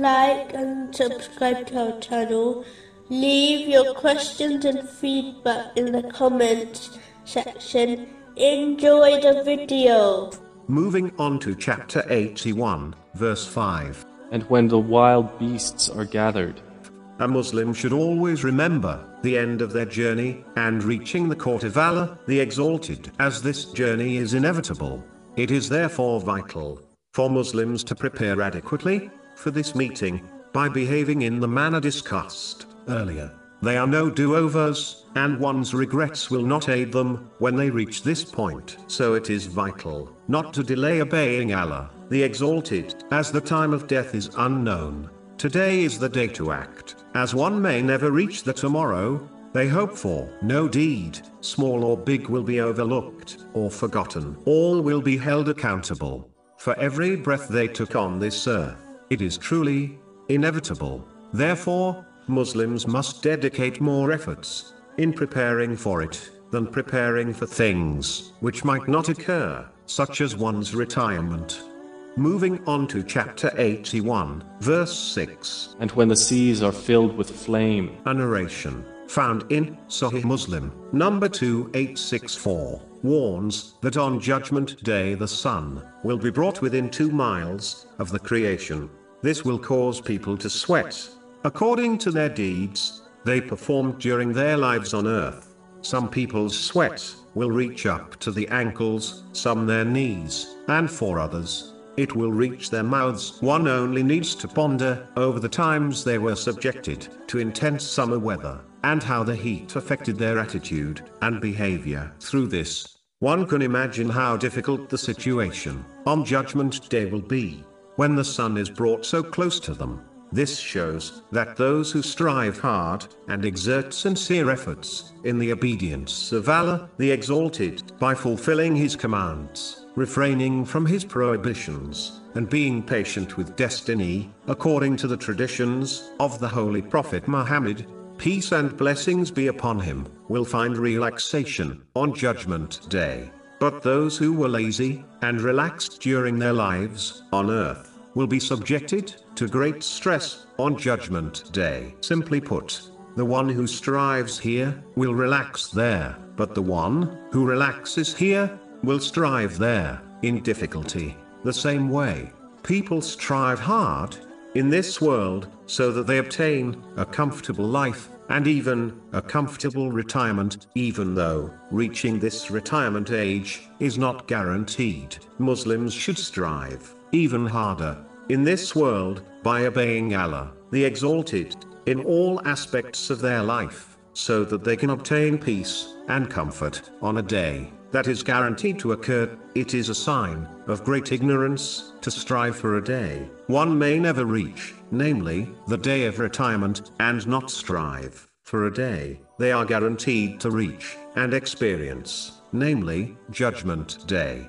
like and subscribe to our channel. Leave your questions and feedback in the comments section. Enjoy the video. Moving on to chapter 81, verse 5. And when the wild beasts are gathered, A Muslim should always remember the end of their journey and reaching the court of Allah, the Exalted, as this journey is inevitable. It is therefore vital for Muslims to prepare adequately for this meeting by behaving in the manner discussed earlier. They are no do-overs, and one's regrets will not aid them when they reach this point. So it is vital not to delay obeying Allah, the Exalted, as the time of death is unknown. Today is the day to act, as one may never reach the tomorrow they hope for. No deed, small or big, will be overlooked or forgotten. All will be held accountable for every breath they took on this earth. It is truly inevitable. Therefore, Muslims must dedicate more efforts in preparing for it than preparing for things which might not occur, such as one's retirement. Moving on to chapter 81, verse 6. and when the seas are filled with flame, A narration found in Sahih Muslim, number 2864, warns that on Judgment Day the sun will be brought within two miles of the creation. This will cause people to sweat. According to their deeds, they performed during their lives on earth. Some people's sweat will reach up to the ankles, some their knees, and for others, it will reach their mouths. One only needs to ponder over the times they were subjected to intense summer weather, and how the heat affected their attitude and behavior. Through this, one can imagine how difficult the situation on Judgment Day will be when the sun is brought so close to them. This shows that those who strive hard and exert sincere efforts in the obedience of Allah, the Exalted, by fulfilling His commands, refraining from His prohibitions, and being patient with destiny, according to the traditions of the Holy Prophet Muhammad, peace and blessings be upon him, will find relaxation on Judgment Day. But those who were lazy and relaxed during their lives on earth will be subjected to great stress on Judgment Day. Simply put, the one who strives here will relax there, but the one who relaxes here will strive there in difficulty. The same way, people strive hard in this world so that they obtain a comfortable life and even a comfortable retirement, even though reaching this retirement age is not guaranteed. Muslims should strive even harder in this world by obeying Allah, the Exalted, in all aspects of their life, so that they can obtain peace and comfort on a day that is guaranteed to occur. It is a sign of great ignorance to strive for a day one may never reach, namely, the day of retirement, and not strive for a day they are guaranteed to reach and experience, namely, Judgment Day.